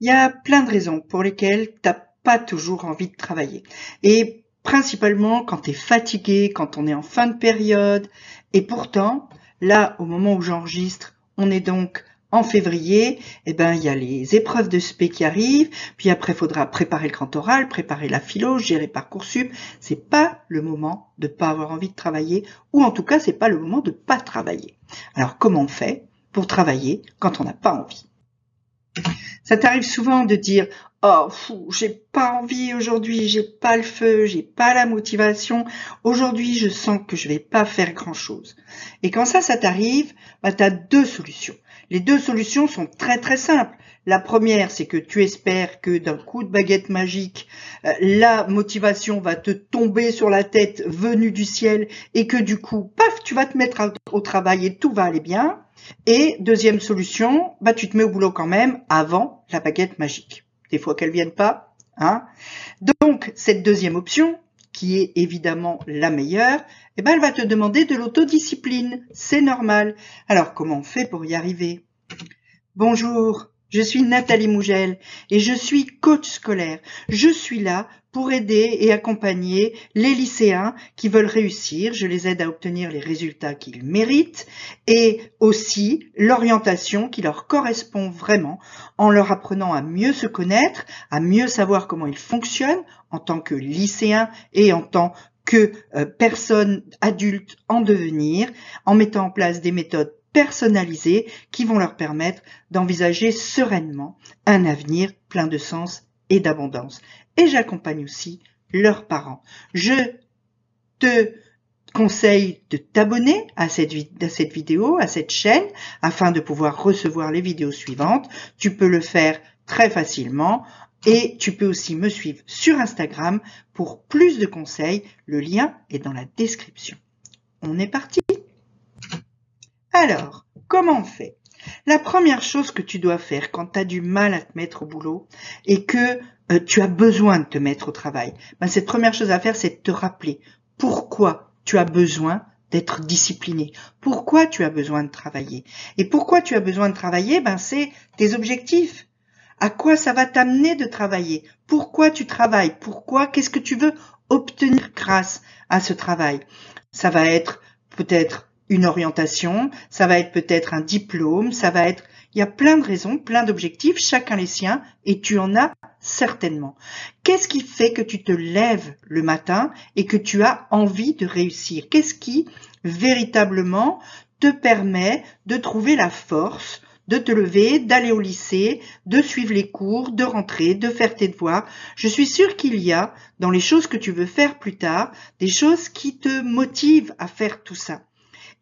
Il y a plein de raisons pour lesquelles tu n'as pas toujours envie de travailler. Et principalement quand tu es fatigué, quand on est en fin de période. Et pourtant, là, au moment où j'enregistre, on est donc en février, eh ben, il y a les épreuves de spé qui arrivent, puis après, il faudra préparer le grand oral, préparer la philo, gérer Parcoursup. C'est pas le moment de pas avoir envie de travailler, ou en tout cas, c'est pas le moment de pas travailler. Alors, comment on fait pour travailler quand on n'a pas envie? Ça t'arrive souvent de dire Oh, j'ai pas envie aujourd'hui, j'ai pas le feu, j'ai pas la motivation. Aujourd'hui, je sens que je vais pas faire grand chose. Et quand ça, ça t'arrive, bah, tu as deux solutions. Les deux solutions sont très très simples. La première, c'est que tu espères que d'un coup de baguette magique, euh, la motivation va te tomber sur la tête venue du ciel et que du coup, paf, tu vas te mettre au travail et tout va aller bien. Et deuxième solution, bah, tu te mets au boulot quand même avant la baguette magique. Des fois qu'elle vienne pas, hein. Donc, cette deuxième option, qui est évidemment la meilleure, eh ben, elle va te demander de l'autodiscipline. C'est normal. Alors, comment on fait pour y arriver? Bonjour, je suis Nathalie Mougel et je suis coach scolaire. Je suis là pour aider et accompagner les lycéens qui veulent réussir. Je les aide à obtenir les résultats qu'ils méritent et aussi l'orientation qui leur correspond vraiment en leur apprenant à mieux se connaître, à mieux savoir comment ils fonctionnent en tant que lycéens et en tant que euh, personnes adultes en devenir, en mettant en place des méthodes personnalisées qui vont leur permettre d'envisager sereinement un avenir plein de sens et d'abondance. Et j'accompagne aussi leurs parents. Je te conseille de t'abonner à cette, à cette vidéo, à cette chaîne, afin de pouvoir recevoir les vidéos suivantes. Tu peux le faire très facilement et tu peux aussi me suivre sur Instagram pour plus de conseils. Le lien est dans la description. On est parti alors, comment on fait? La première chose que tu dois faire quand tu as du mal à te mettre au boulot et que euh, tu as besoin de te mettre au travail, ben, cette première chose à faire, c'est de te rappeler pourquoi tu as besoin d'être discipliné. Pourquoi tu as besoin de travailler. Et pourquoi tu as besoin de travailler Ben c'est tes objectifs. À quoi ça va t'amener de travailler? Pourquoi tu travailles? Pourquoi? Qu'est-ce que tu veux obtenir grâce à ce travail? Ça va être peut-être une orientation, ça va être peut-être un diplôme, ça va être... Il y a plein de raisons, plein d'objectifs, chacun les siens, et tu en as certainement. Qu'est-ce qui fait que tu te lèves le matin et que tu as envie de réussir? Qu'est-ce qui véritablement te permet de trouver la force de te lever, d'aller au lycée, de suivre les cours, de rentrer, de faire tes devoirs? Je suis sûre qu'il y a, dans les choses que tu veux faire plus tard, des choses qui te motivent à faire tout ça.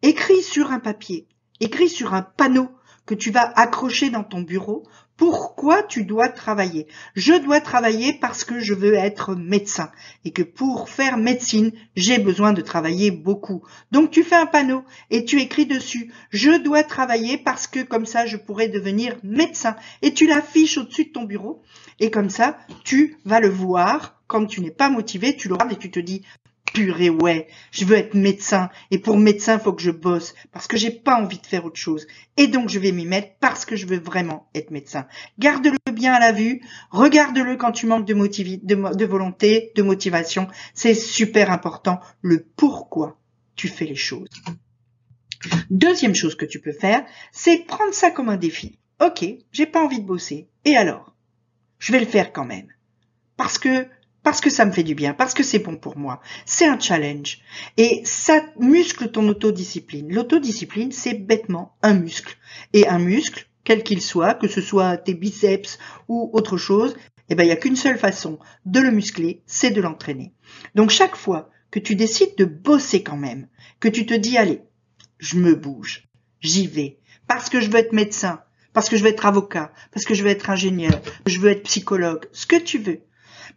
Écris sur un papier, écris sur un panneau que tu vas accrocher dans ton bureau pourquoi tu dois travailler? Je dois travailler parce que je veux être médecin et que pour faire médecine, j'ai besoin de travailler beaucoup. Donc tu fais un panneau et tu écris dessus, je dois travailler parce que comme ça je pourrais devenir médecin et tu l'affiches au-dessus de ton bureau et comme ça tu vas le voir quand tu n'es pas motivé, tu le regardes et tu te dis purée, ouais, je veux être médecin, et pour médecin, faut que je bosse, parce que j'ai pas envie de faire autre chose. Et donc, je vais m'y mettre parce que je veux vraiment être médecin. Garde-le bien à la vue, regarde-le quand tu manques de, de volonté, de motivation. C'est super important, le pourquoi tu fais les choses. Deuxième chose que tu peux faire, c'est prendre ça comme un défi. Ok, j'ai pas envie de bosser. Et alors? Je vais le faire quand même. Parce que parce que ça me fait du bien, parce que c'est bon pour moi. C'est un challenge. Et ça muscle ton autodiscipline. L'autodiscipline, c'est bêtement un muscle. Et un muscle, quel qu'il soit, que ce soit tes biceps ou autre chose, eh ben, il n'y a qu'une seule façon de le muscler, c'est de l'entraîner. Donc chaque fois que tu décides de bosser quand même, que tu te dis, allez, je me bouge, j'y vais, parce que je veux être médecin, parce que je veux être avocat, parce que je veux être ingénieur, je veux être psychologue, ce que tu veux,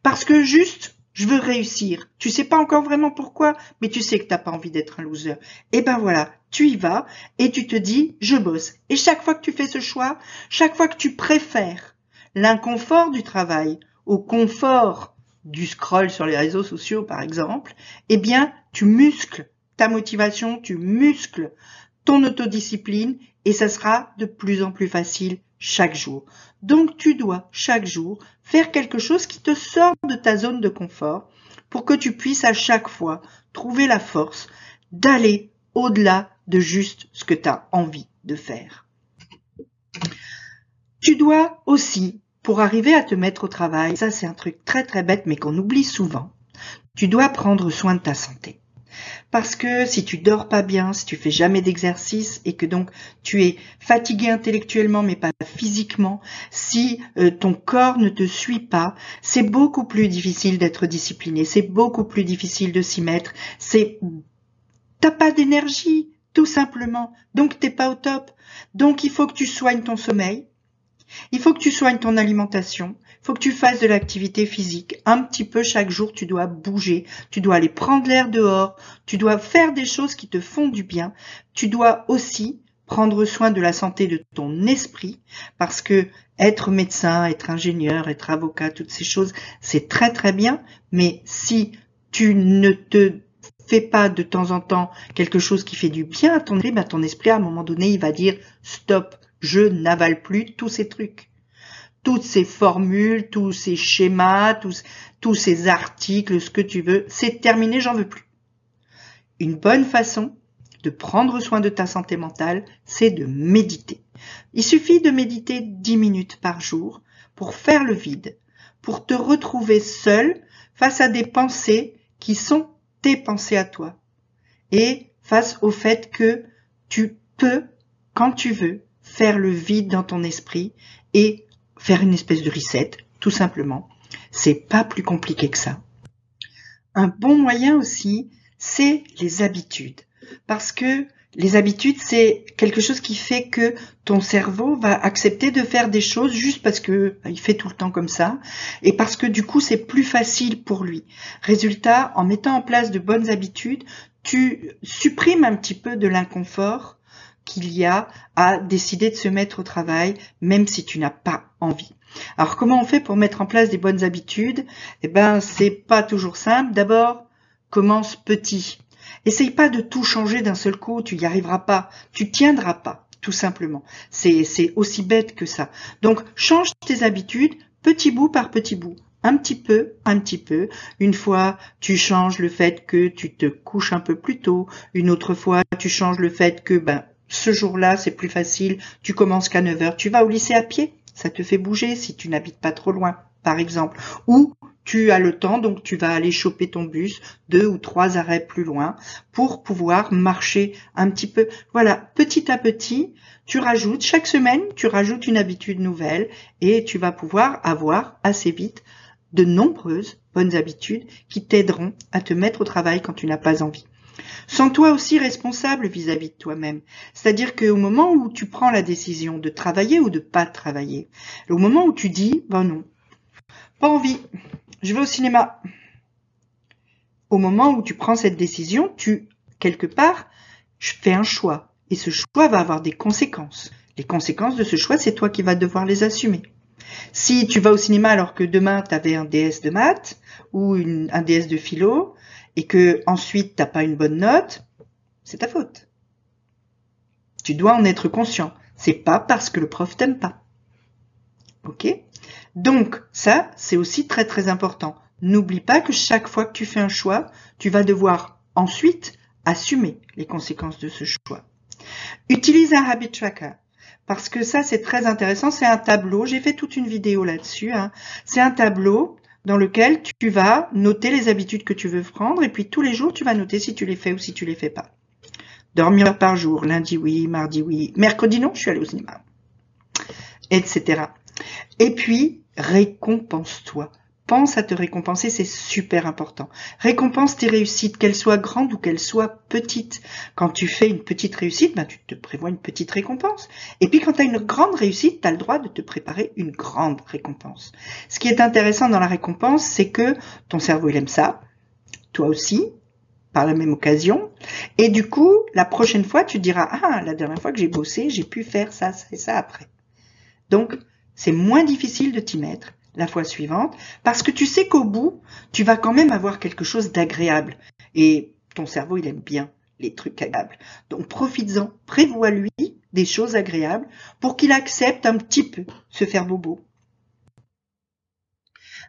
parce que juste, je veux réussir. Tu sais pas encore vraiment pourquoi, mais tu sais que t'as pas envie d'être un loser. Et ben voilà, tu y vas et tu te dis, je bosse. Et chaque fois que tu fais ce choix, chaque fois que tu préfères l'inconfort du travail au confort du scroll sur les réseaux sociaux, par exemple, eh bien, tu muscles ta motivation, tu muscles ton autodiscipline et ça sera de plus en plus facile chaque jour. Donc tu dois chaque jour faire quelque chose qui te sort de ta zone de confort pour que tu puisses à chaque fois trouver la force d'aller au-delà de juste ce que tu as envie de faire. Tu dois aussi, pour arriver à te mettre au travail, ça c'est un truc très très bête mais qu'on oublie souvent, tu dois prendre soin de ta santé. Parce que si tu dors pas bien, si tu fais jamais d'exercice et que donc tu es fatigué intellectuellement mais pas physiquement, si euh, ton corps ne te suit pas, c'est beaucoup plus difficile d'être discipliné, c'est beaucoup plus difficile de s'y mettre, c'est t'as pas d'énergie, tout simplement. Donc t'es pas au top. Donc il faut que tu soignes ton sommeil. Il faut que tu soignes ton alimentation. Faut que tu fasses de l'activité physique. Un petit peu chaque jour, tu dois bouger. Tu dois aller prendre l'air dehors. Tu dois faire des choses qui te font du bien. Tu dois aussi prendre soin de la santé de ton esprit parce que être médecin, être ingénieur, être avocat, toutes ces choses, c'est très très bien. Mais si tu ne te fais pas de temps en temps quelque chose qui fait du bien à ton esprit, ben ton esprit à un moment donné, il va dire stop, je n'avale plus tous ces trucs. Toutes ces formules, tous ces schémas, tous, tous ces articles, ce que tu veux, c'est terminé, j'en veux plus. Une bonne façon de prendre soin de ta santé mentale, c'est de méditer. Il suffit de méditer 10 minutes par jour pour faire le vide, pour te retrouver seul face à des pensées qui sont tes pensées à toi et face au fait que tu peux, quand tu veux, faire le vide dans ton esprit et faire une espèce de reset, tout simplement. C'est pas plus compliqué que ça. Un bon moyen aussi, c'est les habitudes. Parce que les habitudes, c'est quelque chose qui fait que ton cerveau va accepter de faire des choses juste parce que bah, il fait tout le temps comme ça et parce que du coup, c'est plus facile pour lui. Résultat, en mettant en place de bonnes habitudes, tu supprimes un petit peu de l'inconfort qu'il y a à décider de se mettre au travail, même si tu n'as pas envie. Alors, comment on fait pour mettre en place des bonnes habitudes? Eh ben, c'est pas toujours simple. D'abord, commence petit. Essaye pas de tout changer d'un seul coup, tu n'y arriveras pas, tu tiendras pas, tout simplement. C'est aussi bête que ça. Donc, change tes habitudes petit bout par petit bout. Un petit peu, un petit peu. Une fois, tu changes le fait que tu te couches un peu plus tôt. Une autre fois, tu changes le fait que, ben, ce jour-là, c'est plus facile. Tu commences qu'à 9 heures. Tu vas au lycée à pied. Ça te fait bouger si tu n'habites pas trop loin, par exemple. Ou tu as le temps, donc tu vas aller choper ton bus deux ou trois arrêts plus loin pour pouvoir marcher un petit peu. Voilà, petit à petit, tu rajoutes, chaque semaine, tu rajoutes une habitude nouvelle et tu vas pouvoir avoir assez vite de nombreuses bonnes habitudes qui t'aideront à te mettre au travail quand tu n'as pas envie. Sens-toi aussi responsable vis-à-vis -vis de toi-même. C'est-à-dire qu'au moment où tu prends la décision de travailler ou de pas travailler, au moment où tu dis, ben non, pas envie, je vais au cinéma. Au moment où tu prends cette décision, tu, quelque part, fais un choix. Et ce choix va avoir des conséquences. Les conséquences de ce choix, c'est toi qui vas devoir les assumer. Si tu vas au cinéma alors que demain tu avais un DS de maths ou un DS de philo et que ensuite t'as pas une bonne note, c'est ta faute. Tu dois en être conscient. C'est pas parce que le prof t'aime pas. Ok? Donc ça, c'est aussi très très important. N'oublie pas que chaque fois que tu fais un choix, tu vas devoir ensuite assumer les conséquences de ce choix. Utilise un habit tracker. Parce que ça, c'est très intéressant. C'est un tableau. J'ai fait toute une vidéo là-dessus. Hein. C'est un tableau dans lequel tu vas noter les habitudes que tu veux prendre. Et puis tous les jours, tu vas noter si tu les fais ou si tu les fais pas. Dormir par jour. Lundi, oui. Mardi, oui. Mercredi, non. Je suis allée au cinéma. Etc. Et puis, récompense-toi. Pense à te récompenser, c'est super important. Récompense tes réussites, qu'elles soient grandes ou qu'elles soient petites. Quand tu fais une petite réussite, ben, tu te prévois une petite récompense. Et puis quand tu as une grande réussite, tu as le droit de te préparer une grande récompense. Ce qui est intéressant dans la récompense, c'est que ton cerveau, il aime ça. Toi aussi, par la même occasion. Et du coup, la prochaine fois, tu diras, ah, la dernière fois que j'ai bossé, j'ai pu faire ça, ça et ça après. Donc, c'est moins difficile de t'y mettre la fois suivante parce que tu sais qu'au bout, tu vas quand même avoir quelque chose d'agréable. Et ton cerveau, il aime bien les trucs agréables. Donc profites-en, prévois-lui des choses agréables pour qu'il accepte un petit peu se faire bobo.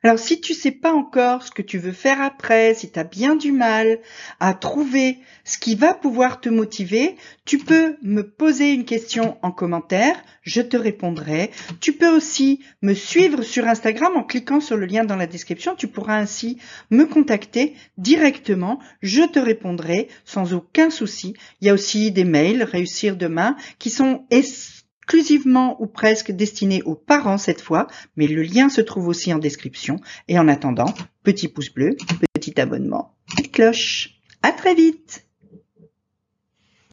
Alors si tu sais pas encore ce que tu veux faire après, si tu as bien du mal à trouver ce qui va pouvoir te motiver, tu peux me poser une question en commentaire, je te répondrai. Tu peux aussi me suivre sur Instagram en cliquant sur le lien dans la description, tu pourras ainsi me contacter directement, je te répondrai sans aucun souci. Il y a aussi des mails réussir demain qui sont exclusivement ou presque destiné aux parents cette fois, mais le lien se trouve aussi en description. Et en attendant, petit pouce bleu, petit abonnement, petite cloche. À très vite